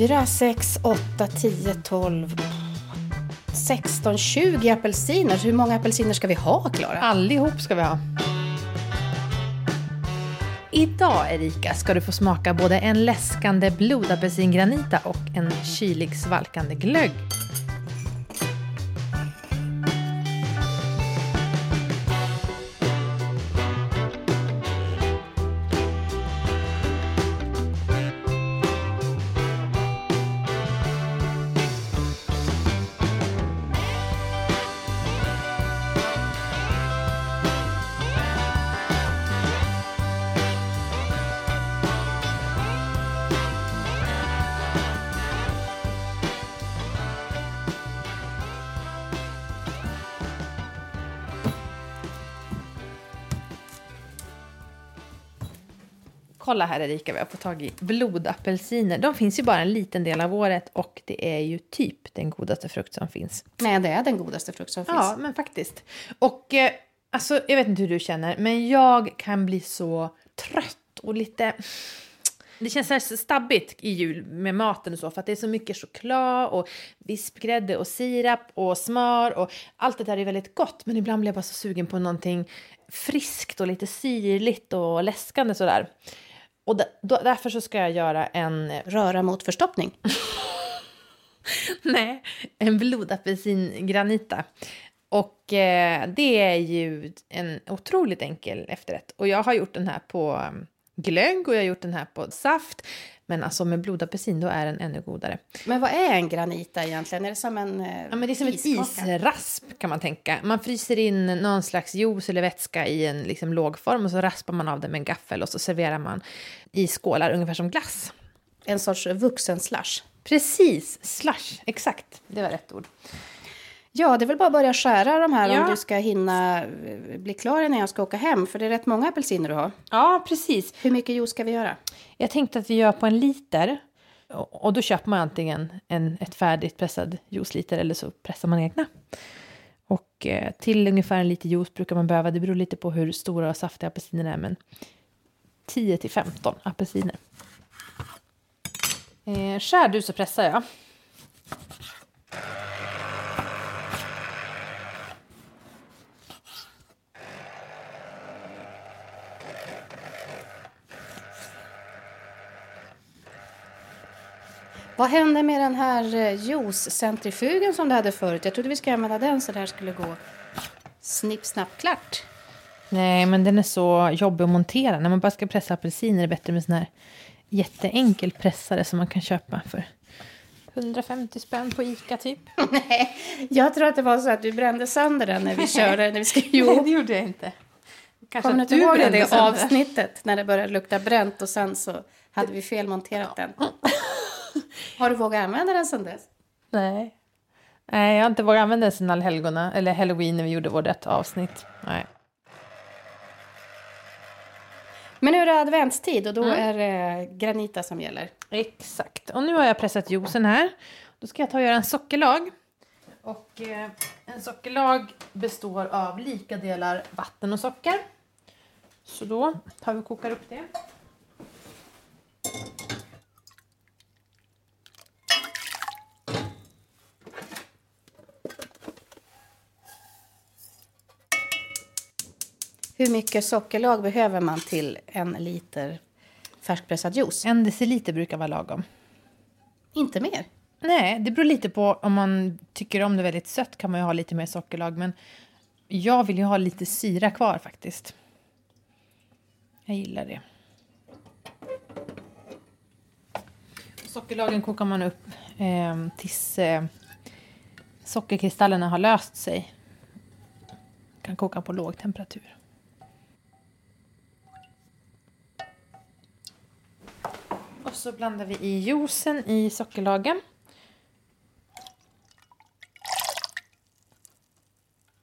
4, 6, 8, 10, 12, 16, 20 apelsiner. Så hur många apelsiner ska vi ha, Klara? Allihop ska vi ha. Idag, Erika, ska du få smaka både en läskande blodapelsingranita och en kylig svalkande glögg. Kolla här Erika, vi har fått tag i blodapelsiner. De finns ju bara en liten del av året och det är ju typ den godaste frukt som finns. Nej, det är den godaste frukt som finns. Ja, men faktiskt. Och eh, alltså, jag vet inte hur du känner, men jag kan bli så trött och lite... Det känns så här stabbigt i jul med maten och så för att det är så mycket choklad och vispgrädde och sirap och smör och allt det där är väldigt gott men ibland blir jag bara så sugen på någonting friskt och lite syrligt och läskande sådär. Och då, därför så ska jag göra en... Röra mot förstoppning. Nej, en blodapelsingranita. Och eh, det är ju en otroligt enkel efterrätt. Och jag har gjort den här på um, glögg och jag har gjort den här på saft. Men alltså med blodapelsin då är den ännu godare. Men vad är en granita egentligen? Är det som en eh, Ja men det är som iskaka? ett israsp kan man tänka. Man fryser in någon slags juice eller vätska i en liksom låg form och så raspar man av det med en gaffel och så serverar man i skålar ungefär som glass. En sorts vuxen slush. Precis, slush, exakt. Det var rätt ord. Ja, det är väl bara att börja skära de här ja. om du ska hinna eh, bli klar när jag ska åka hem. För det är rätt många apelsiner du har. Ja, precis. Hur mycket juice ska vi göra? Jag tänkte att vi gör på en liter. Och då köper man antingen en, ett färdigt pressad juiceliter eller så pressar man egna. Och eh, till ungefär en liter juice brukar man behöva, det beror lite på hur stora och saftiga apelsinerna är, men 10 till 15 apelsiner. Eh, skär du så pressar jag. Vad hände med den här eh, juicecentrifugen som du hade förut? Jag trodde vi skulle använda den så det här skulle gå snipp, snapp, klart. Nej, men den är så jobbig att montera. När man bara ska pressa apelsiner är det bättre med sån här jätteenkel pressare som man kan köpa för 150 spänn på Ica typ. Nej, jag tror att det var så att du brände sönder den när vi körde. När vi ska... Jo. Nej, det gjorde jag inte. Kanske Kommer du inte ihåg det, det avsnittet när det började lukta bränt och sen så hade vi felmonterat den? Har du vågat använda den sedan dess? Nej. Nej, jag har inte vågat använda den sedan allhelgona, eller halloween när vi gjorde vårt avsnitt. Nej. Men nu är det adventstid och då mm. är det granita som gäller. Exakt. Och nu har jag pressat juicen här. Då ska jag ta och göra en sockerlag. Och eh, en sockerlag består av lika delar vatten och socker. Så då tar vi och kokar upp det. Hur mycket sockerlag behöver man till en liter färskpressad juice? En deciliter brukar vara lagom. Inte mer? Nej, det beror lite på om man tycker om det väldigt sött kan man ju ha lite mer sockerlag. Men jag vill ju ha lite syra kvar faktiskt. Jag gillar det. Sockerlagen kokar man upp eh, tills eh, sockerkristallerna har löst sig. Kan koka på låg temperatur. Och så blandar vi i juicen i sockerlagen.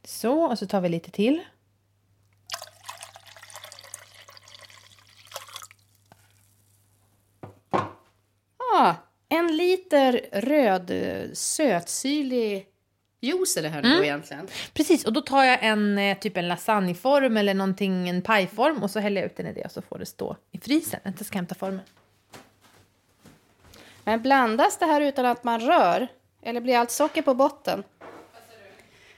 Så, och så tar vi lite till. Ah, en liter röd sötsyrlig juice är det här mm. då egentligen. Precis, och då tar jag en eh, typ en lasagneform eller någonting, en pajform och så häller jag ut den i det och så får det stå i frysen. Jag ska hämta formen. Men blandas det här utan att man rör? Eller blir allt socker på botten?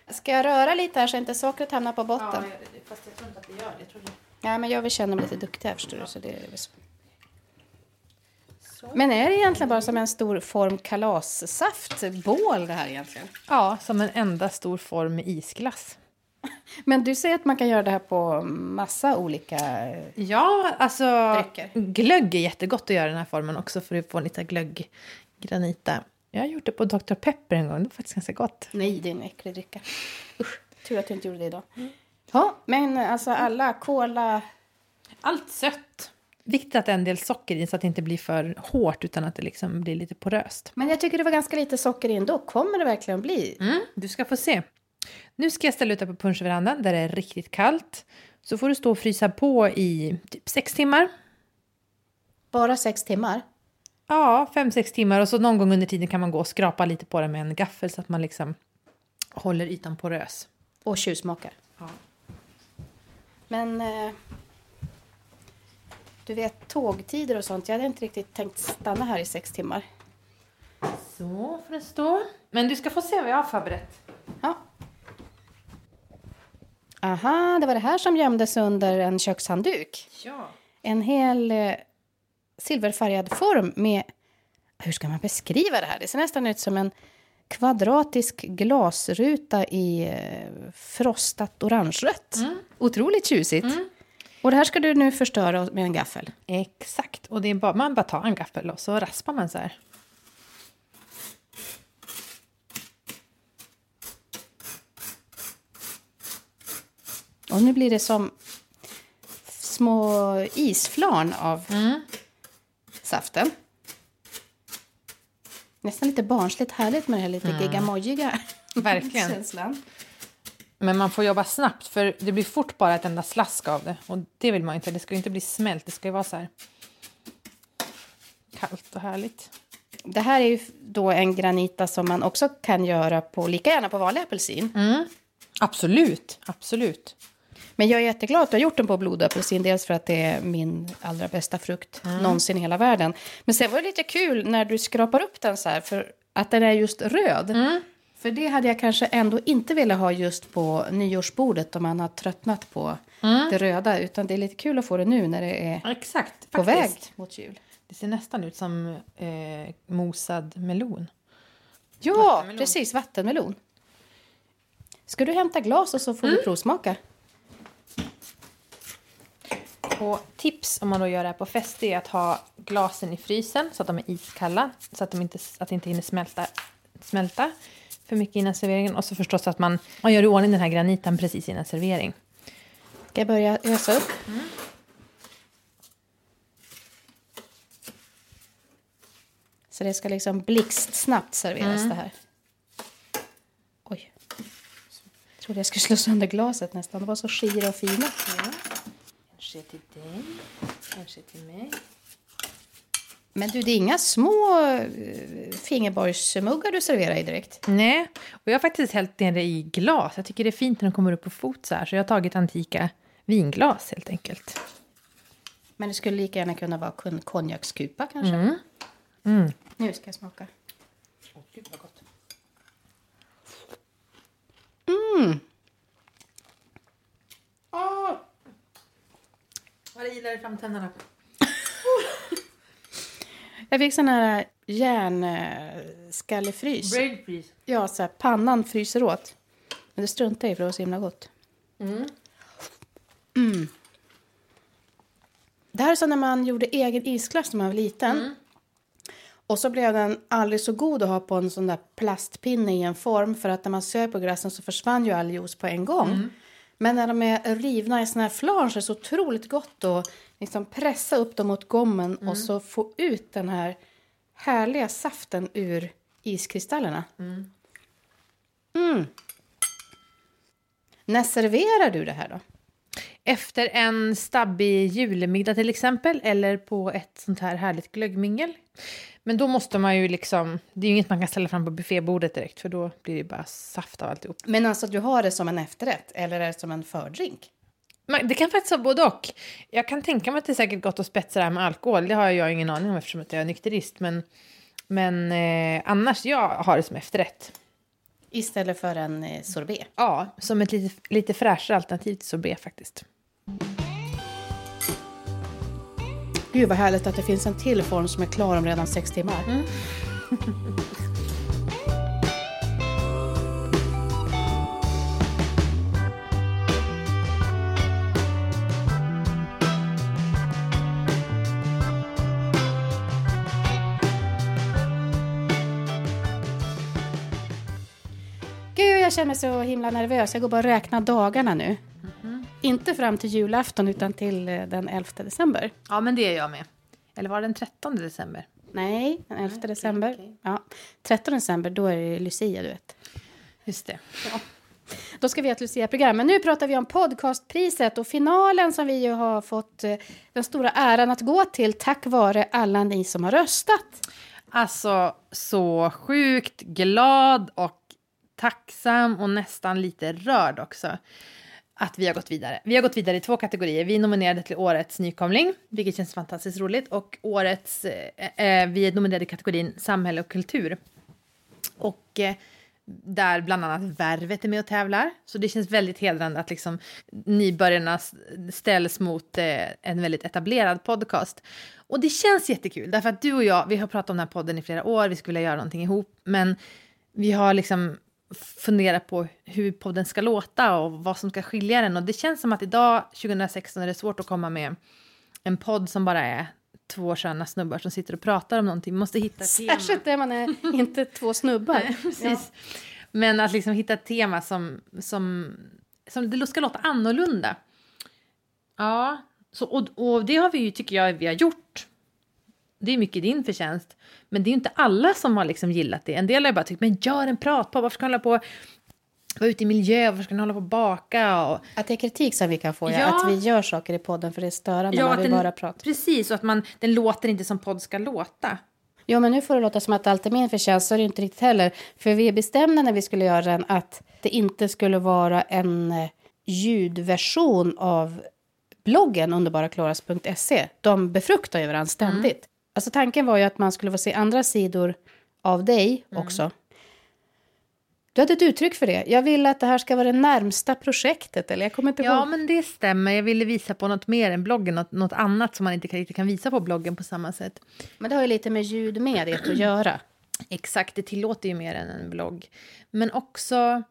Ska jag röra lite här så inte sockret hamnar på botten? Ja, fast jag tror inte att det gör det. Jag tror det. Ja, men jag vill känna mig lite duktig här förstår du. Så det är väl så. Men är det egentligen bara som en stor form kalassaftbål det här egentligen? Ja, som en enda stor form isglass. Men du säger att man kan göra det här på massa olika... Ja, alltså Drycker. glögg är jättegott att göra i den här formen också för att få lite glögggranita. Jag har gjort det på Dr. Pepper en gång, det var faktiskt ganska gott. Nej, det är en äcklig dricka. Usch, tur att du inte gjorde det idag. Ja, men alltså alla cola... Allt sött. Viktigt att det är en del socker i så att det inte blir för hårt utan att det liksom blir lite poröst. Men jag tycker det var ganska lite socker i ändå. Kommer det verkligen bli? Mm, du ska få se. Nu ska jag ställa ut det på punschverandan där det är riktigt kallt. Så får du stå och frysa på i typ sex timmar. Bara sex timmar? Ja, fem, sex timmar. Och så någon gång under tiden kan man gå och skrapa lite på det med en gaffel så att man liksom håller ytan porös. Och tjuvsmakar? Ja. Men... Eh, du vet, tågtider och sånt. Jag hade inte riktigt tänkt stanna här i sex timmar. Så får det stå. Men du ska få se vad jag har förberett. Aha, det var det här som gömdes under en kökshandduk. Ja. En hel eh, silverfärgad form med... Hur ska man beskriva det här? Det ser nästan ut som en kvadratisk glasruta i eh, frostat orangerött. Otroligt tjusigt. Och det här ska du nu förstöra med en gaffel. Exakt. Och det är bara, man bara tar en gaffel och så raspar man så här. Och nu blir det som små isflarn av saften. Nästan lite barnsligt härligt med det här lite gigamojiga Verkligen. känslan. Men man får jobba snabbt för det blir fort bara ett enda slask av det. Och det vill man inte. Det ska inte bli smält. Det ska vara så här kallt och härligt. Det här är ju då en granita som man också kan göra på lika gärna på vanlig apelsin. Absolut, absolut. Men jag är jätteglad att du har gjort den på blodapelsin. Dels för att det är min allra bästa frukt någonsin i hela världen. Men sen var det lite kul när du skrapar upp den så här. För att den är just röd. För det hade jag kanske ändå inte velat ha just på nyårsbordet. Om man har tröttnat på det röda. Utan det är lite kul att få det nu när det är Exakt. på faktiskt. väg mot jul. Det ser nästan ut som eh, mosad melon. Ja, Vattenmelon. precis. Vattenmelon. Ska du hämta glas och så får du provsmaka? Och tips om man då gör det här på fest är att ha glasen i frysen så att de är iskalla. Så att, de inte, att det inte hinner smälta, smälta för mycket innan serveringen. Och så förstås att man, man gör i ordning den här graniten precis innan servering. Ska jag börja ösa upp? Så det ska liksom blixtsnabbt serveras det här. Oj. Jag trodde jag skulle slå sönder glaset nästan. De var så skira och fina. Kanske till dig, kanske till mig. Men du, det är inga små eh, fingerborgsmuggar du serverar i direkt. Nej, och jag har faktiskt hällt ner det i glas. Jag tycker det är fint när de kommer upp på fot så här. Så jag har tagit antika vinglas helt enkelt. Men det skulle lika gärna kunna vara kon- konjakskupa kanske. Nu ska jag smaka. Åh, gud vad gott. Mm. Åh! Vad gillar du framtänderna? Jag fick sån här järnskallefrys. Braid please. Ja, så här, pannan fryser åt. Men det struntar jag i för det var så himla gott. Mm. Det här är som när man gjorde egen isglass när man var liten. Och så blev den aldrig så god att ha på en sån där plastpinne i en form. För att när man sög på glassen så försvann ju all juice på en gång. Men när de är rivna i såna här så det så otroligt gott att liksom pressa upp dem mot gommen och så få ut den här härliga saften ur iskristallerna. Mm. När serverar du det här då? Efter en stabbig julemiddag till exempel, eller på ett sånt här härligt glöggmingel. Men då måste man ju liksom, det är ju inget man kan ställa fram på buffébordet direkt för då blir det bara saft av alltihop. Men alltså du har det som en efterrätt eller är det som en fördrink? Men det kan faktiskt vara både och. Jag kan tänka mig att det är säkert gott att spetsa det här med alkohol. Det har jag ingen aning om eftersom att jag är nykterist. Men Men eh, annars, jag har det som efterrätt. Istället för en eh, sorbet. Ja, som ett lite, lite fräschare alternativ till sorbet faktiskt. Gud vad härligt att det finns en till form som är klar om redan sex timmar. Mm. Gud, jag känner mig så himla nervös. Jag går bara och räknar dagarna nu. Inte fram till julafton utan till eh, den 11 december. Ja, men det är jag med. Eller var det den 13 december? Nej, den 11 december. Ja. 13 december, då är det Lucia, du vet. Just det. Då ska vi ha ett Lucia-program. Men nu pratar vi om podcastpriset och finalen som vi ju har fått eh, den stora äran att gå till tack vare alla ni som har röstat. Alltså, så sjukt glad och tacksam och nästan lite rörd också att vi har gått vidare. Vi har gått vidare i två kategorier. Vi är nominerade till Årets nykomling, vilket känns fantastiskt roligt. Och årets, eh, eh, vi är nominerade i kategorin Samhälle och kultur. Och eh, där bland annat Värvet är med och tävlar. Så det känns väldigt hedrande att liksom nybörjarna ställs mot eh, en väldigt etablerad podcast. Och det känns jättekul, därför att du och jag, vi har pratat om den här podden i flera år, vi skulle vilja göra någonting ihop, men vi har liksom funderat på hur podden ska låta och vad som ska skilja den. Och det känns som att idag, 2016, är det svårt att komma med en podd som bara är två sköna snubbar som sitter och pratar om någonting. Vi måste hitta. Särskilt när man är inte två snubbar. Precis. Men att liksom hitta ett tema som, som, som det ska låta annorlunda. Ja, så, och, och det har vi ju, tycker jag, vi har gjort. Det är mycket din förtjänst. Men det är ju inte alla som har liksom gillat det. En del har bara tyckt, men gör en pratpodd, varför ska hålla på vara ute i miljö, varför ska man hålla på och baka? Och, Att det är kritik som vi kan få, ja. Att vi gör saker i podden för det är störande, Ja, man vill den- bara prata. Precis, och att man, den låter inte som podd ska låta. Jo, men nu får det låta som att allt är min förtjänst, så är det inte riktigt heller. För vi bestämde när vi skulle göra den att det inte skulle vara en eh, ljudversion av bloggen underbarakloras.se. De befruktar ju varandra ständigt. Alltså tanken var ju att man skulle få se andra sidor av dig också. Du hade ett uttryck för det. Jag vill att det här ska vara det närmsta projektet. Eller jag kommer inte Ja, men det stämmer. Jag ville visa på något mer än bloggen, något, något annat som man inte riktigt kan visa på bloggen på samma sätt. Men det har ju lite med ljudmediet att göra. Exakt, det tillåter ju mer än en blogg. Men också...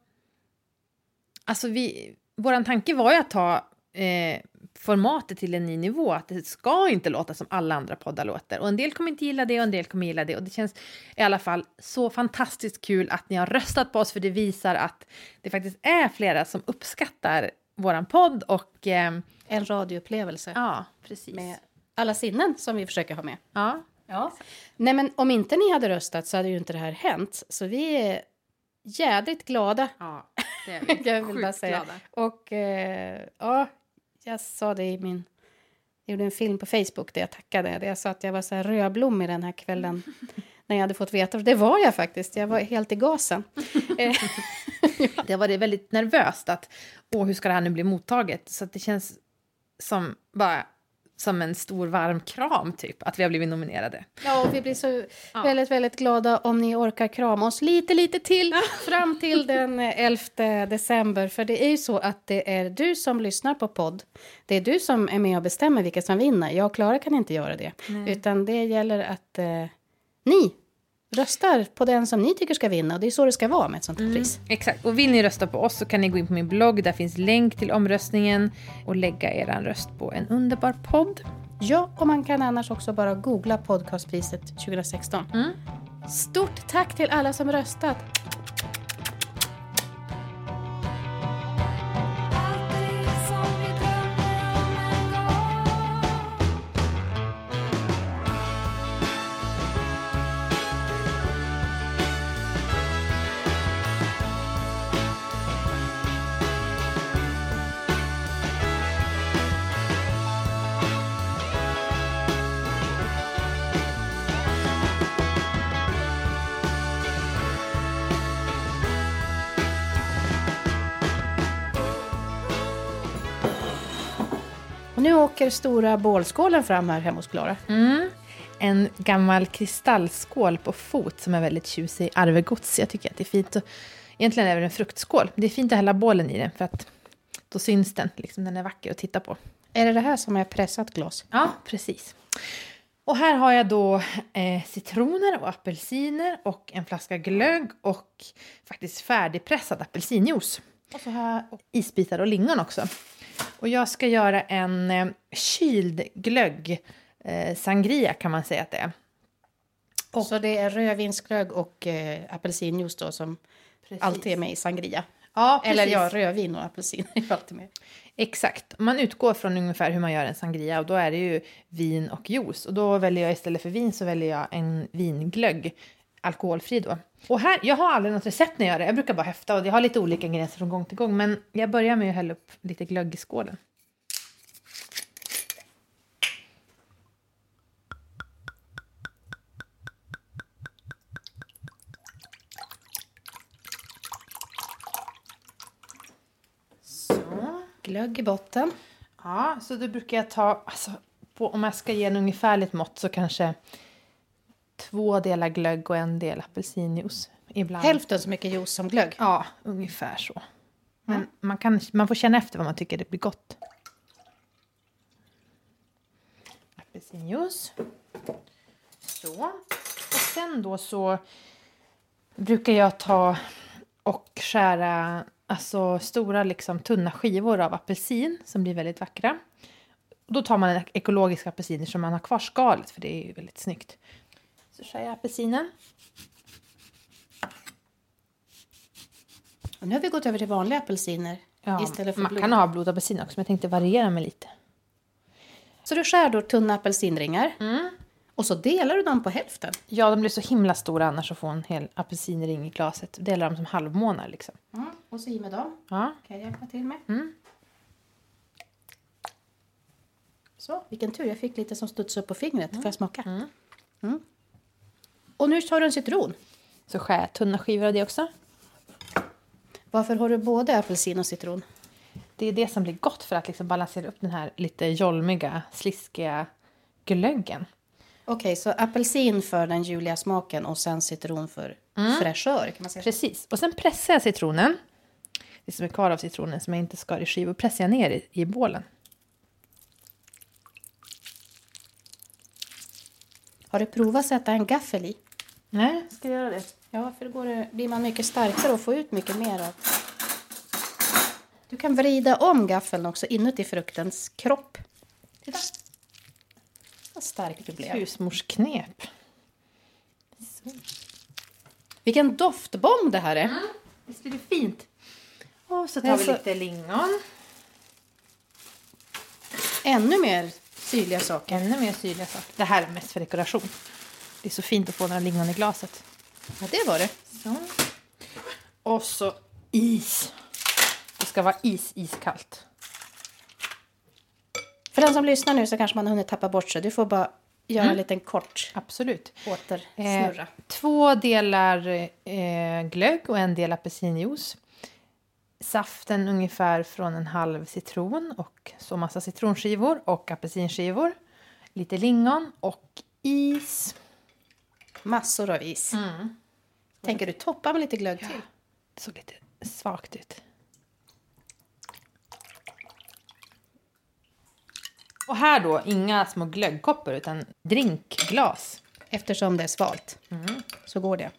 Alltså, vi, vår tanke var ju att ta eh, formatet till en ny nivå. Att det ska inte låta som alla andra poddar låter. Och en del kommer inte gilla det och en del kommer gilla det. Och det känns i alla fall så fantastiskt kul att ni har röstat på oss. För det visar att det faktiskt är flera som uppskattar våran podd. Och eh, En radioupplevelse. ja, precis. Med alla sinnen som vi försöker ha med. Ja, Ja. Nej, men om inte ni hade röstat så hade ju inte det här hänt. Så vi är jädrigt glada. ja det är vi. Jag vill bara säga. glada. Och eh, ja, jag sa det i min... Jag gjorde en film på Facebook där jag tackade. Där jag sa att jag var så här rödblommig den här kvällen. när jag hade fått veta. Det var jag faktiskt. Jag var helt i gasen. Eh, Det har varit väldigt nervöst att åh, hur ska det här nu bli mottaget? Så det känns som bara som en stor varm kram typ att vi har blivit nominerade. Ja, och vi blir så väldigt, väldigt glada om ni orkar krama oss lite, lite till fram till den 11 december. För det är ju så att det är du som lyssnar på podd. Det är du som är med och bestämmer vilka som vinner. Jag och Klara kan inte göra det. Utan det gäller att eh, ni röstar på den som ni tycker ska vinna. Och det är så det ska vara med ett sånt här pris. Exakt, och vill ni rösta på oss så kan ni gå in på min blogg, där finns länk till omröstningen och lägga er röst på en underbar podd. Ja, och man kan annars också bara googla podcastpriset 2016. Stort tack till alla som röstat. Nu åker stora bålskålen fram här hemma hos Klara. en gammal kristallskål på fot som är väldigt tjusig arvegods. Jag tycker att det är fint. Och egentligen är det en fruktskål. Det är fint att hälla bålen i den för att då syns den. Liksom, den är vacker att titta på. Är det det här som är pressat glas? Ja, precis. Och här har jag då eh, citroner och apelsiner och en flaska glögg och faktiskt färdigpressad apelsinjuice. Och så här. Isbitar och lingon också. Och jag ska göra en eh, kyld glögg, eh, sangria kan man säga att det är. Och så det är rödvinsglögg och eh, apelsinjuice då som alltid är med i sangria. Ja, Eller precis. ja, rödvin och apelsin är ju alltid med. Exakt. Man utgår från ungefär hur man gör en sangria och då är det ju vin och juice. Och då väljer jag istället för vin så väljer jag en vinglögg, alkoholfri då. Och här, jag har aldrig något recept när jag gör det. Jag brukar bara häfta och jag har lite olika ingredienser från gång till gång. Men jag börjar med att hälla upp lite glögg i skålen. Så. Glögg i botten. Ja, så då brukar jag ta, alltså, på, om jag ska ge en ungefärligt mått så kanske två delar glögg och en del apelsinjuice. Ibland. Hälften så mycket juice som glögg. Ja, ungefär så. Men man, kan, man får känna efter vad man tycker det blir gott. Apelsinjuice. Så. Och sen då så brukar jag ta och skära alltså stora liksom tunna skivor av apelsin som blir väldigt vackra. Då tar man en ekologisk apelsin som man har kvar skalet för det är ju väldigt snyggt. Så skär jag apelsinen. Och nu har vi gått över till vanliga apelsiner Ja, istället för man blod. kan ha blodapelsin också men jag tänkte variera mig lite. Så du skär då tunna apelsinringar Mm. och så delar du dem på hälften. Ja, de blir så himla stora annars att få en hel apelsinring i glaset. Delar dem som halvmånar liksom. Och så i med dem. Ja. Kan jag hjälpa till med? Mm. Så, vilken tur. Jag fick lite som studsade upp på fingret. Får jag smaka? Mm. Och nu tar du en citron. Så skär jag tunna skivor av det också. Varför har du både apelsin och citron? Det är det som blir gott för att liksom balansera upp den här lite jolmiga, sliskiga glöggen. Okej, så apelsin för den juliga smaken och sen citron för fräschör kan man säga. Precis. Och sen pressar jag citronen. Det som är kvar av citronen som jag inte skar i skivor pressar jag ner i, i bålen. Har du provat att sätta en gaffel i? Nej, ska jag göra det? Ja, för då går det, blir man mycket starkare och får ut mycket mer av. Du kan vrida om gaffeln också inuti fruktens kropp. Titta! Vad stark du blev. Husmorsknep. Vilken doftbomb det här är. Visst är det fint? Och så tar Alltså- vi lite lingon. Ännu mer syrliga saker. Ännu mer syrliga saker. Det här är mest för dekoration. Det är så fint att få några lingon i glaset. Ja, det var det. Så. Och så is. Det ska vara is, iskallt. För den som lyssnar nu så kanske man har hunnit tappa bort sig. Du får bara göra en liten kort Absolut. återsnurra. Eh, två delar eh, glögg och en del apelsinjuice. Saften ungefär från en halv citron och så massa citronskivor och apelsinskivor. Lite lingon och is. Massor av is. Tänker du toppa med lite glögg till? Det såg lite svagt ut. Och här då, inga små glöggkoppar utan drinkglas. Eftersom det är svalt så går det.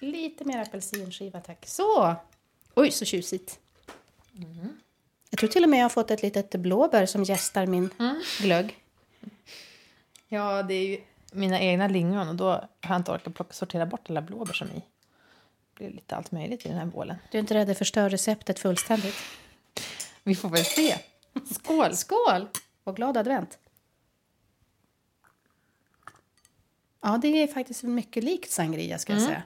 Lite mer apelsinskiva, tack. Så! Oj, så tjusigt. Jag tror till och med jag har fått ett litet blåbär som gästar min glögg. Ja, det är ju mina egna lingon och då har jag inte orkat plocka, sortera bort alla blåbär som i. Det blir lite allt möjligt i den här bålen. Du är inte rädd att förstöra receptet fullständigt? Vi får väl se. Skål! Skål! Och glad advent! Ja, det är faktiskt mycket likt sangria ska jag säga.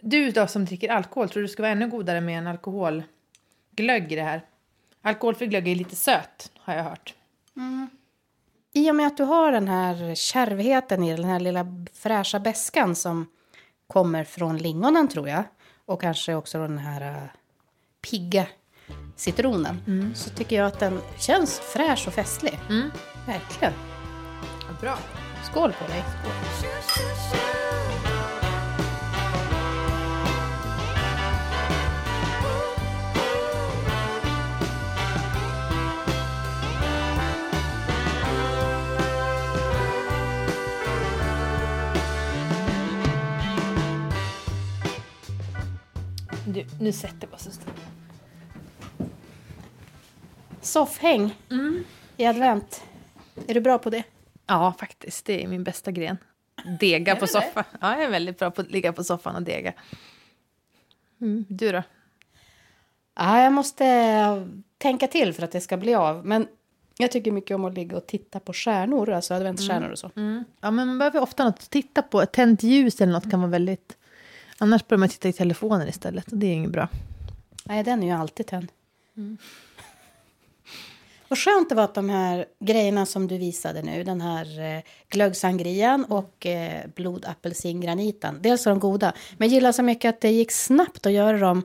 Du då som dricker alkohol, tror du det skulle vara ännu godare med en alkoholglögg i det här? Alkoholfri glögg är lite söt, har jag hört. I och med att du har den här kärvheten i den här lilla fräscha beskan som kommer från lingonen tror jag och kanske också den här uh, pigga citronen så tycker jag att den känns fräsch och festlig. Verkligen. bra. Skål på dig. Shoo, Du, nu sätter vi oss en stund. Soffhäng i advent. Är du bra på det? Ja, faktiskt. Det är min bästa gren. Dega på soffan. Ja, jag är väldigt bra på att ligga på soffan och dega. Mm, du då? Ja, jag måste tänka till för att det ska bli av. Men jag tycker mycket om att ligga och titta på stjärnor, alltså adventsstjärnor och så. Ja, men man behöver ofta något att titta på. Ett tänt ljus eller något kan vara väldigt... Annars börjar man titta i telefonen istället och det är inget bra. Nej, den är ju alltid tänd. Vad skönt det var att de här grejerna som du visade nu, den här eh, glöggsangrian och eh, blodapelsingraniten. Dels är de goda, men jag gillar så mycket att det gick snabbt att göra dem.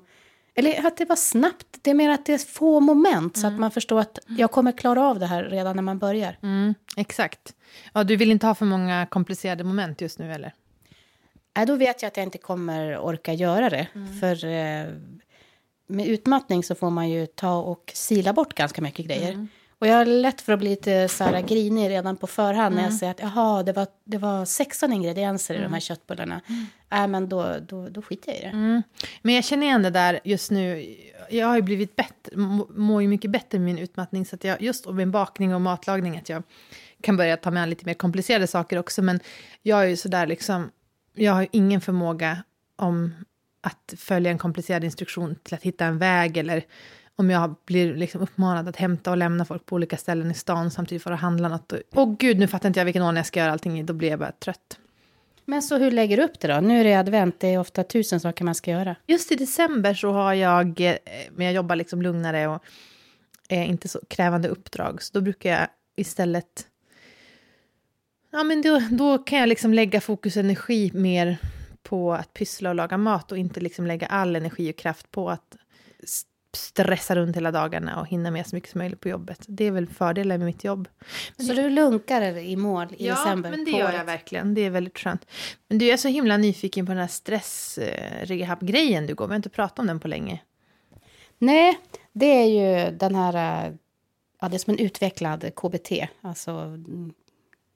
Eller att det var snabbt, det är mer att det är få moment så att man förstår att jag kommer klara av det här redan när man börjar. Mm, exakt. Ja, du vill inte ha för många komplicerade moment just nu, eller? Nej, då vet jag att jag inte kommer orka göra det. För eh, med utmattning så får man ju ta och sila bort ganska mycket grejer. Och jag har lätt för att bli lite så här grinig redan på förhand när jag säger att jaha, det var, det var 16 ingredienser i de här köttbullarna. Nej, men då, då, då skiter jag i det. Mm. Men jag känner igen det där just nu. Jag har ju blivit bättre, må- mår ju mycket bättre med min utmattning. Så att jag, just och med bakning och matlagning, att jag kan börja ta mig an lite mer komplicerade saker också. Men jag är ju sådär liksom, jag har ingen förmåga om att följa en komplicerad instruktion till att hitta en väg eller om jag blir liksom uppmanad att hämta och lämna folk på olika ställen i stan samtidigt för att handla något. Åh gud, nu fattar inte jag vilken ordning jag ska göra allting i. Då blir jag bara trött. Men så hur lägger du upp det då? Nu är det advent, det är ofta tusen saker man ska göra. Just i december så har jag, eh, men jag jobbar liksom lugnare och är inte så krävande uppdrag. Så då brukar jag istället, ja men då, då kan jag liksom lägga fokus och energi mer på att pyssla och laga mat och inte liksom lägga all energi och kraft på att stressa runt hela dagarna och hinna med så mycket som möjligt på jobbet. Det är väl fördelen med mitt jobb. Så du lunkar i mål i ja, december? men det gör året. jag verkligen. Det är väldigt skönt. Men du jag är så himla nyfiken på den här stress-rehab-grejen du går. Vi har inte pratat om den på länge. Nej, det är ju den här... äh, Ja, det är som en utvecklad KBT, alltså mm,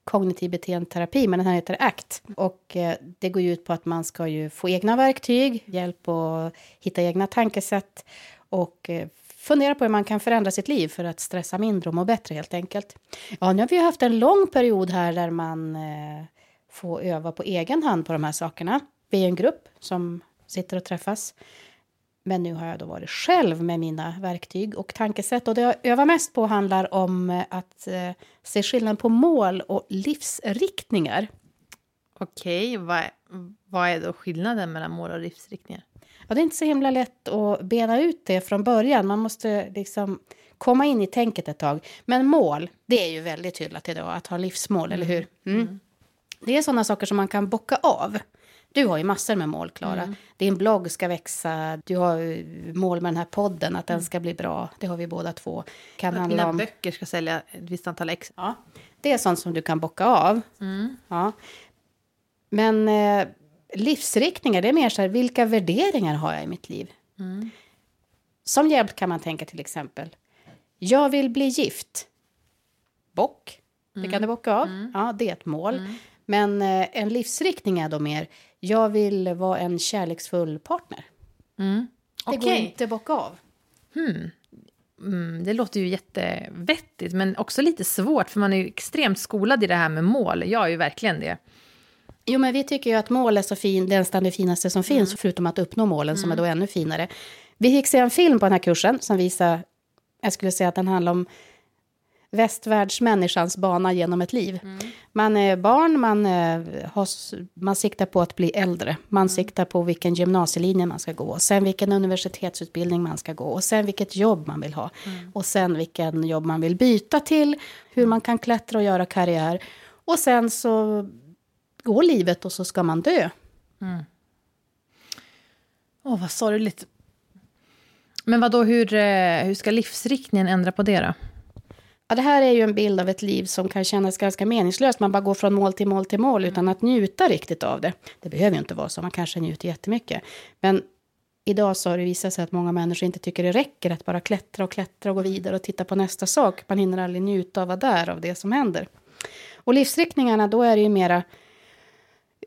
kognitiv beteendeterapi, men den här heter ACT. Och eh, det går ju ut på att man ska ju få egna verktyg, hjälp att hitta egna tankesätt och eh, fundera på hur man kan förändra sitt liv för att stressa mindre och må bättre helt enkelt. Ja, nu har vi ju haft en lång period här där man eh, får öva på egen hand på de här sakerna. Vi är en grupp som sitter och träffas. Men nu har jag då varit själv med mina verktyg och tankesätt. Och det jag övar mest på handlar om eh, att eh, se skillnad på mål och livsriktningar. Okej, vad, vad är då skillnaden mellan mål och livsriktningar? Ja, det är inte så himla lätt att bena ut det från början. Man måste liksom komma in i tänket ett tag. Men mål, det är ju väldigt tydligt idag, att ha livsmål, eller hur? Mm. Det är sådana saker som man kan bocka av. Du har ju massor med mål, Klara. Din blogg ska växa. Du har mål med den här podden, att den ska bli bra. Det har vi båda två. Kan Att handla mina om... böcker ska sälja ett visst antal ex. Ja, det är sånt som du kan bocka av. Ja. Men eh, livsriktningar, det är mer så här, vilka värderingar har jag i mitt liv? Som hjälp kan man tänka till exempel, jag vill bli gift. Bock, det kan du bocka av. Ja, det är ett mål. Men eh, en livsriktning är då mer, jag vill vara en kärleksfull partner. Det går inte att bocka av. Mm, det låter ju jättevettigt, men också lite svårt, för man är ju extremt skolad i det här med mål. Jag är ju verkligen det. Jo, men vi tycker ju att mål är så fin, nästan det finaste som finns, förutom att uppnå målen som är då ännu finare. Vi fick se en film på den här kursen som visar, jag skulle säga att den handlar om västvärldsmänniskans bana genom ett liv. Man är barn, man, eh, har, man siktar på att bli äldre. Man siktar på vilken gymnasielinje man ska gå. Sen vilken universitetsutbildning man ska gå. Och sen vilket jobb man vill ha. Och sen vilken jobb man vill byta till. Hur man kan klättra och göra karriär. Och sen så går livet och så ska man dö. Åh, vad sorgligt. Men vad då, hur, eh, hur ska livsriktningen ändra på det då? Ja, det här är ju en bild av ett liv som kan kännas ganska meningslöst. Man bara går från mål till mål till mål utan att njuta riktigt av det. Det behöver ju inte vara så, man kanske njuter jättemycket. Men idag så har det visat sig att många människor inte tycker det räcker att bara klättra och klättra och gå vidare och titta på nästa sak. Man hinner aldrig njuta av vara där, av det som händer. Och livsriktningarna, då är det ju mera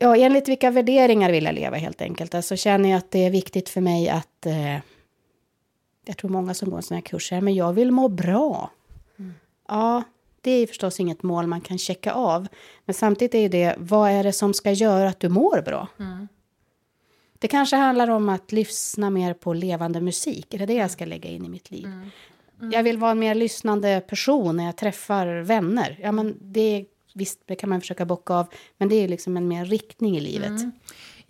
Ja, enligt vilka värderingar vill jag leva helt enkelt. Alltså känner jag att det är viktigt för mig att... Eh, jag tror många som går en sån här kurs säger, men jag vill må bra. Ja, det är förstås inget mål man kan checka av. Men samtidigt är det, vad är det som ska göra att du mår bra? Det kanske handlar om att lyssna mer på levande musik. Är det det jag ska lägga in i mitt liv? Jag vill vara en mer lyssnande person när jag träffar vänner. Ja, men det, visst, det kan man försöka bocka av. Men det är liksom en mer riktning i livet.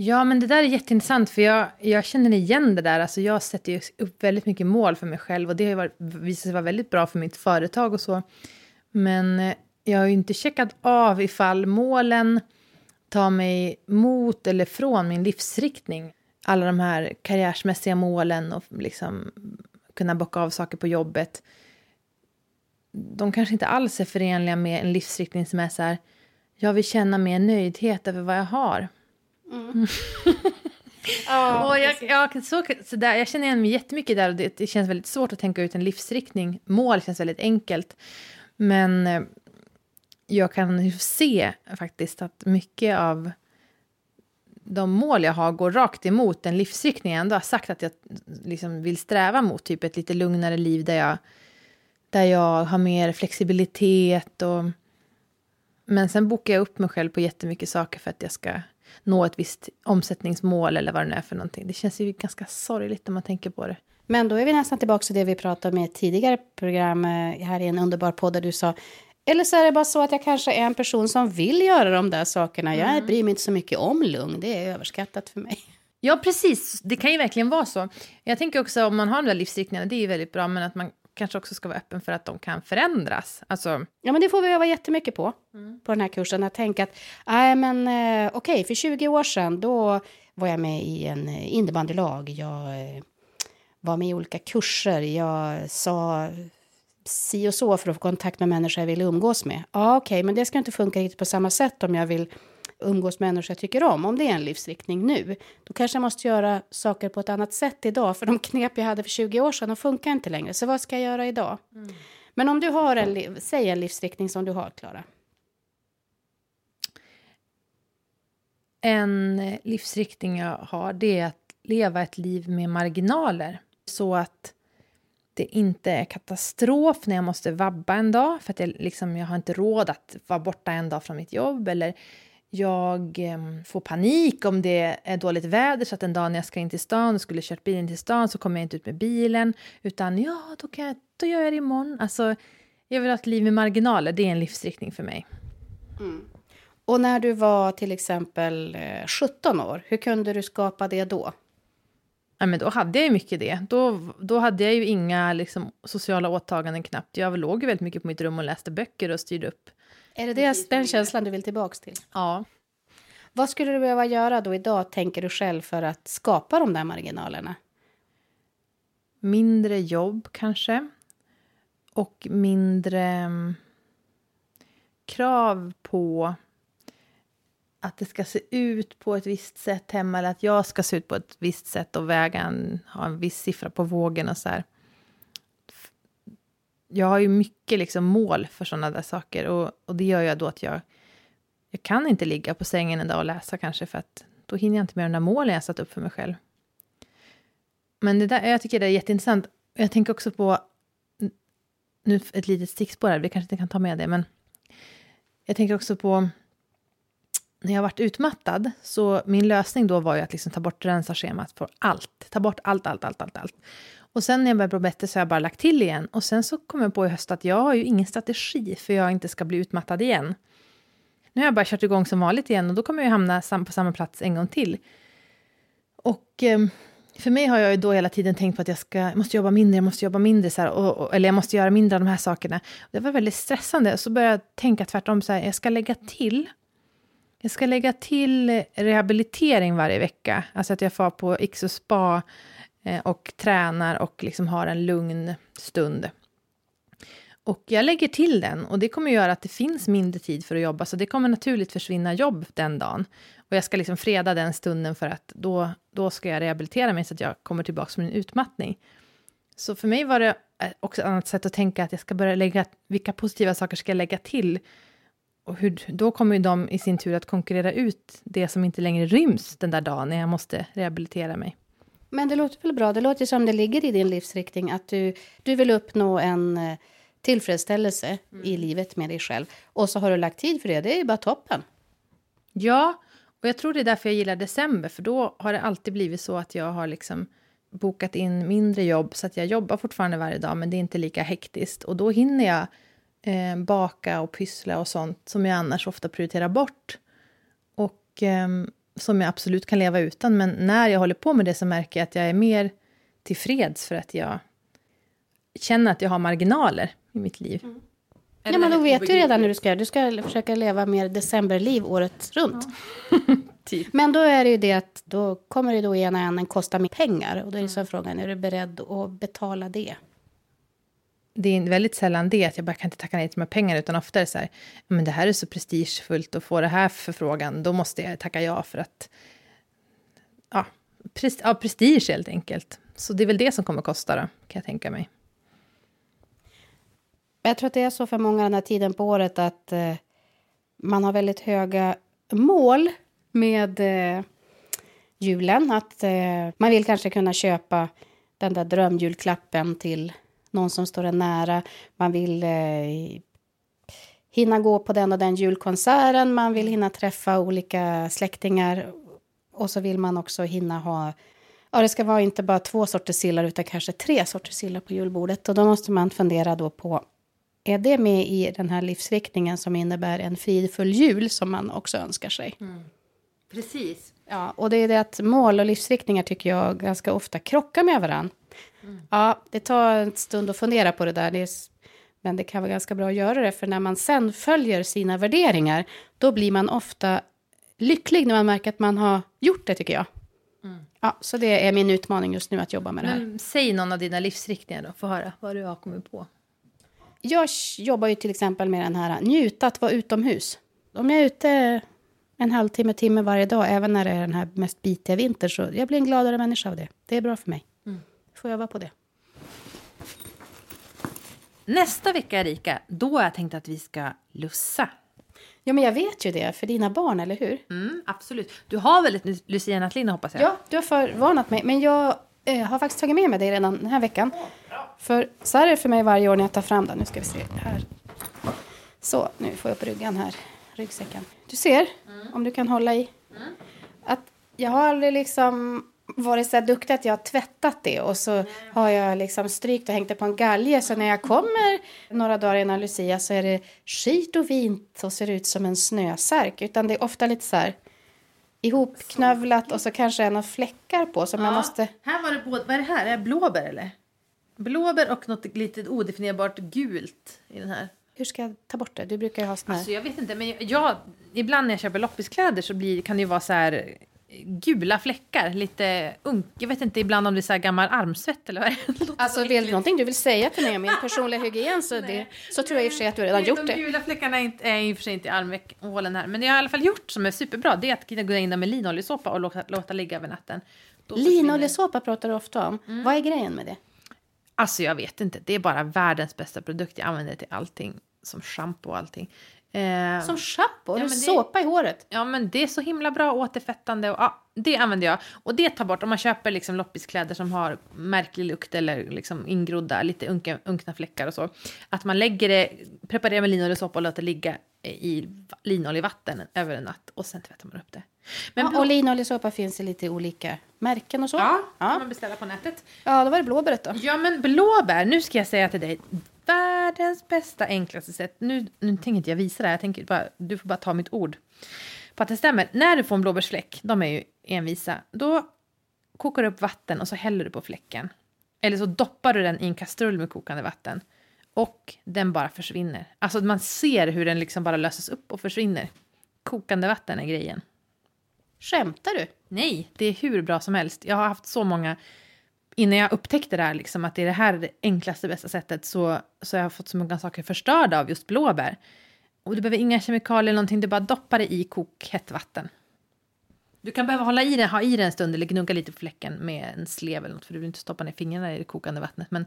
Ja, men det där är jätteintressant, för jag, jag känner igen det där. Alltså, jag sätter ju upp väldigt mycket mål för mig själv och det har ju varit, visat sig vara väldigt bra för mitt företag och så. Men eh, jag har ju inte checkat av ifall målen tar mig mot eller från min livsriktning. Alla de här karriärsmässiga målen och liksom kunna bocka av saker på jobbet. De kanske inte alls är förenliga med en livsriktning som är så här, jag vill känna mer nöjdhet över vad jag har. och jag, jag, så, så där, jag känner igen mig jättemycket där och det, det känns väldigt svårt att tänka ut en livsriktning. Mål känns väldigt enkelt. Men eh, jag kan ju se faktiskt att mycket av de mål jag har går rakt emot den livsriktning jag ändå har sagt att jag liksom vill sträva mot. Typ ett lite lugnare liv där jag, där jag har mer flexibilitet. Och, men sen bokar jag upp mig själv på jättemycket saker för att jag ska nå ett visst omsättningsmål eller vad det nu är för någonting. Det känns ju ganska sorgligt när man tänker på det. Men då är vi nästan tillbaka till det vi pratade om i ett tidigare program eh, här i en underbar podd där du sa eller så är det bara så att jag kanske är en person som vill göra de där sakerna. Jag bryr mig inte så mycket om lugn, det är överskattat för mig. Ja, precis. Det kan ju verkligen vara så. Jag tänker också om man har de där livsriktningarna, det är ju väldigt bra, men att man kanske också ska vara öppen för att de kan förändras. Alltså, Ja, men det får vi öva jättemycket på, på den här kursen. Att tänka att, nej men eh, okej, för 20 år sedan då var jag med i en eh, innebandylag. Jag eh, var med i olika kurser. Jag sa si och så för att få kontakt med människor jag vill umgås med. Ja, okej, men det ska inte funka riktigt på samma sätt om jag vill umgås med människor jag tycker om. Om det är en livsriktning nu, då kanske jag måste göra saker på ett annat sätt idag. För de knep jag hade för 20 år sedan, de funkar inte längre. Så vad ska jag göra idag? Men om du har en, säg en livsriktning som du har, Klara. en livsriktning jag har, det är att leva ett liv med marginaler. Så att det inte är katastrof när jag måste vabba en dag för att jag, liksom, jag har inte råd att vara borta en dag från mitt jobb. Eller jag eh, får panik om det är dåligt väder så att en dag när jag ska in till stan och skulle kört bilen till stan så kommer jag inte ut med bilen. Utan ja, då, kan jag, då gör jag det imorgon. Alltså, jag vill ha ett liv med marginaler, det är en livsriktning för mig. Och när du var till exempel eh, 17 år, hur kunde du skapa det då? Ja, men då hade jag ju mycket det. Då, då hade jag ju inga liksom, sociala åtaganden knappt. Jag låg ju väldigt mycket på mitt rum och läste böcker och styrde upp. Är det, det den känslan du vill tillbaka till? Ja. Vad skulle du behöva göra då idag, tänker du själv, för att skapa de där marginalerna? Mindre jobb kanske. Och mindre mm, krav på att det ska se ut på ett visst sätt hemma eller att jag ska se ut på ett visst sätt och väga en, ha en viss siffra på vågen och så här. Jag har ju mycket liksom mål för sådana där saker och, och det gör ju då att jag, jag kan inte ligga på sängen en dag och läsa kanske för att då hinner jag inte med de där målen jag satt upp för mig själv. Men det där, jag tycker det är jätteintressant. Jag tänker också på, nu ett litet stickspår här, vi kanske inte kan ta med det, men jag tänker också på när jag varit utmattad, så min lösning då var ju att liksom ta bort rensa-schemat för allt. Ta bort allt, allt, allt, allt, allt. Och sen när jag började bli bättre så har jag bara lagt till igen. Och sen så kom jag på i höst att jag har ju ingen strategi för jag inte ska bli utmattad igen. Nu har jag bara kört igång som vanligt igen och då kommer jag hamna på samma plats en gång till. Och ehm, för mig har jag ju då hela tiden tänkt på att jag ska, jag måste jobba mindre, jag måste jobba mindre, så här, och, och, eller jag måste göra mindre av de här sakerna. Det var väldigt stressande. Så började jag tänka tvärtom, så här, jag ska lägga till jag ska lägga till rehabilitering varje vecka. Alltså att jag får på X och spa Eh, och tränar och liksom har en lugn stund. Och jag lägger till den och det kommer göra att det finns mindre tid för att jobba, så det kommer naturligt försvinna jobb den dagen. Och jag ska liksom freda den stunden för att då, då ska jag rehabilitera mig så att jag kommer tillbaka med min utmattning. Så för mig var det eh, också ett annat sätt att tänka att jag ska börja lägga, vilka positiva saker ska jag lägga till? Och hur, då kommer ju de i sin tur att konkurrera ut det som inte längre ryms den där dagen när jag måste rehabilitera mig. Men det låter väl bra? Det låter som det ligger i din livsriktning att du, du vill uppnå en eh, tillfredsställelse i livet med dig själv. Och så har du lagt tid för det. Det är ju bara toppen. Ja, och jag tror det är därför jag gillar december, för då har det alltid blivit så att jag har liksom bokat in mindre jobb, så att jag jobbar fortfarande varje dag, men det är inte lika hektiskt. Och då hinner jag eh, baka och pyssla och sånt som jag annars ofta prioriterar bort. Och ehm, som jag absolut kan leva utan, men när jag håller på med det så märker jag att jag är mer tillfreds för att jag känner att jag har marginaler i mitt liv. Ja, men då vet du redan hur du ska göra. Du ska försöka leva mer decemberliv året runt. Typ. Men då är det ju det att då kommer det då ena änden kosta mer pengar. Och då är det så frågan, är du beredd att betala det? Det är väldigt sällan det, att jag bara kan inte tacka nej till de här pengarna, utan ofta är det så här, men det här är så prestigefullt att få det här förfrågan, då måste jag tacka ja för att, ja, pres, ja, prestige helt enkelt. Så det är väl det som kommer kosta då, kan jag tänka mig. Jag tror att det är så för många den här tiden på året att eh, man har väldigt höga mål med eh, julen. Att eh, man vill kanske kunna köpa den där drömjulklappen till någon som står en nära. Man vill eh, hinna gå på den och den julkonserten. Man vill hinna träffa olika släktingar. Och så vill man också hinna ha... Ja, det ska vara inte bara två sorters sillar utan kanske tre sorters sillar på julbordet. Och då måste man fundera då på är det med i den här livsriktningen som innebär en fridfull jul som man också önskar sig? Precis. Ja, och det är det att mål och livsriktningar tycker jag ganska ofta krockar med varandra. Ja, det tar en stund att fundera på det där. Det är, men det kan vara ganska bra att göra det, för när man sen följer sina värderingar, då blir man ofta lycklig när man märker att man har gjort det, tycker jag. Ja, så det är min utmaning just nu att jobba med det här. Men säg någon av dina livsriktningar då, få höra vad du har kommit på. Jag jobbar ju till exempel med den här njuta att vara utomhus. Om jag är ute en halvtimme, timme varje dag, även när det är den här mest bitiga vinter, så jag blir en gladare människa av det. Det är bra för mig. Får öva på det. Nästa vecka, Erika, då har jag tänkt att vi ska lussa. Ja, men jag vet ju det för dina barn, eller hur? Mm, absolut. Du har väl ett Lucia-nattlinne hoppas jag? Ja, du har förvarnat mig. Men jag eh, har faktiskt tagit med mig det redan den här veckan. För så här är det för mig varje år när jag tar fram den. Nu ska vi se här. Så, nu får jag upp ryggen här. Ryggsäcken. Du ser, om du kan hålla i. Att jag har aldrig liksom varit så duktig att jag har tvättat det och så har jag liksom strykt och hängt det på en galge. Så när jag kommer några dagar innan Lucia så är det skit och vint och ser ut som en snösärk. Utan det är ofta lite så här ihopknövlat och så kanske är några fläckar på som jag måste... Här var det både, vad är det här? Är det blåbär eller? Blåbär och något litet odefinierbart gult i den här. Hur ska jag ta bort det? Du brukar ju ha sån här... Alltså jag vet inte, men jag, ibland när jag köper loppiskläder så blir, kan det ju vara så här gula fläckar, lite unk. Jag vet inte ibland om det är så gammal armsvett eller vad det. Alltså vill du någonting du vill säga till mig om min personliga hygien så, det, så tror jag i och för sig att du redan gjort De det. gula fläckarna är, inte, är i och för sig inte i armhålen här, men det jag har i alla fall gjort som är superbra, det är att gå in med linoljesåpa och låta, låta ligga över natten. Linoljesåpa pratar du ofta om. Vad är grejen med det? Alltså jag vet inte, det är bara världens bästa produkt. Jag använder det till allting, som shampoo och allting. Eh, Som shampoo? Har Ja, det- såpa i håret? Ja, men det är så himla bra återfettande och ja, det använder jag. Och det tar bort om man köper liksom loppiskläder som har märklig lukt eller liksom ingrodda, lite unka, unkna fläckar och så. Att man lägger det, preparerar med linoljesåpa och låter ligga i linoljevatten över en natt och sen tvättar man upp det. Men Ja, och linoljesåpa finns i lite olika märken och så. ja, kan ja. man beställa på nätet. ja då var det blåbäret då. Ja, men blåbär, nu ska jag säga till dig, världens bästa, enklaste sätt. Nu, nu tänker inte jag visa det här, jag tänker bara, du får bara ta mitt ord på att det stämmer. När du får en blåbärsfläck, de är ju envisa, då kokar du upp vatten och så häller du på fläcken. Eller så doppar du den i en kastrull med kokande vatten. Och den bara försvinner. Alltså man ser hur den liksom bara löses upp och försvinner. Kokande vatten är grejen. Skämtar du? Nej, det är hur bra som helst. Jag har haft så många innan jag upptäckte det här, liksom, att det är det här det enklaste, bästa sättet, så, så har jag fått så många saker förstörda av just blåbär. Och du behöver inga kemikalier eller någonting, du bara doppar det i kokhett vatten. Du kan behöva hålla i den, ha i den en stund eller gnugga lite på fläcken med en slev eller något, för du vill inte stoppa ner fingrarna i det kokande vattnet. Men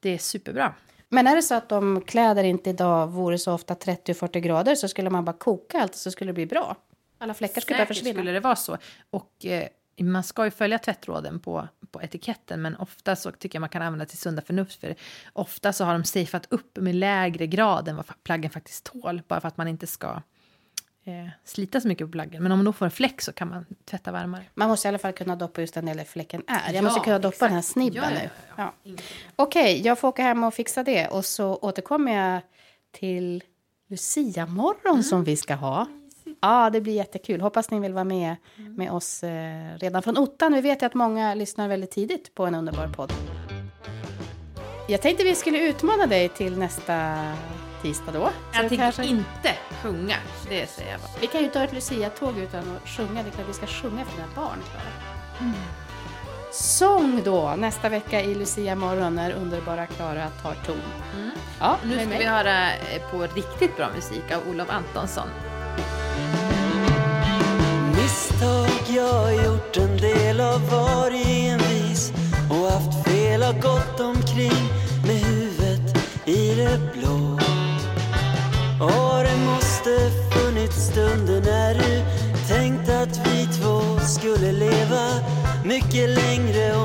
det är superbra. Men är det så att om kläder inte idag vore så ofta 30-40 grader så skulle man bara koka allt så skulle det bli bra? Alla fläckar skulle Säkert försvinna. skulle det vara så. Och eh, man ska ju följa tvättråden på, på etiketten, men ofta så tycker jag man kan använda till sunda förnuft, för ofta så har de safeat upp med lägre grad än vad plaggen faktiskt tål, bara för att man inte ska eh, slita så mycket på plaggen. Men om man då får en fläck så kan man tvätta varmare. Man måste i alla fall kunna doppa just den där fläcken är. Jag Ja, måste kunna doppa exakt. den här snibben Ja, ja, nu. ja, Ja. Okej, jag får åka hem och fixa det. Och så återkommer jag till Lucia-morgon Mm. som vi ska ha. Ja, det blir jättekul. Hoppas ni vill vara med med oss eh, redan från ottan. Vi vet ju att många lyssnar väldigt tidigt på en underbar podd. Jag tänkte vi skulle utmana dig till nästa tisdag då. Så Jag tänker kanske- inte sjunga, det säger jag bara. Vi kan ju inte ha ett Lucia-tåg utan att sjunga. Det är klart vi ska sjunga för dina barn. Klara. Sång då nästa vecka i Lucia morgon när underbara Klara tar ton. Ja, Nu ska vi höra eh, på riktigt bra musik av Olof Antonsson. Misstag jag har gjort en del av varje envis och haft fel har gått omkring med huvudet i det blå. Och det måste funnits stunder när du tänkt att vi två skulle leva mycket längre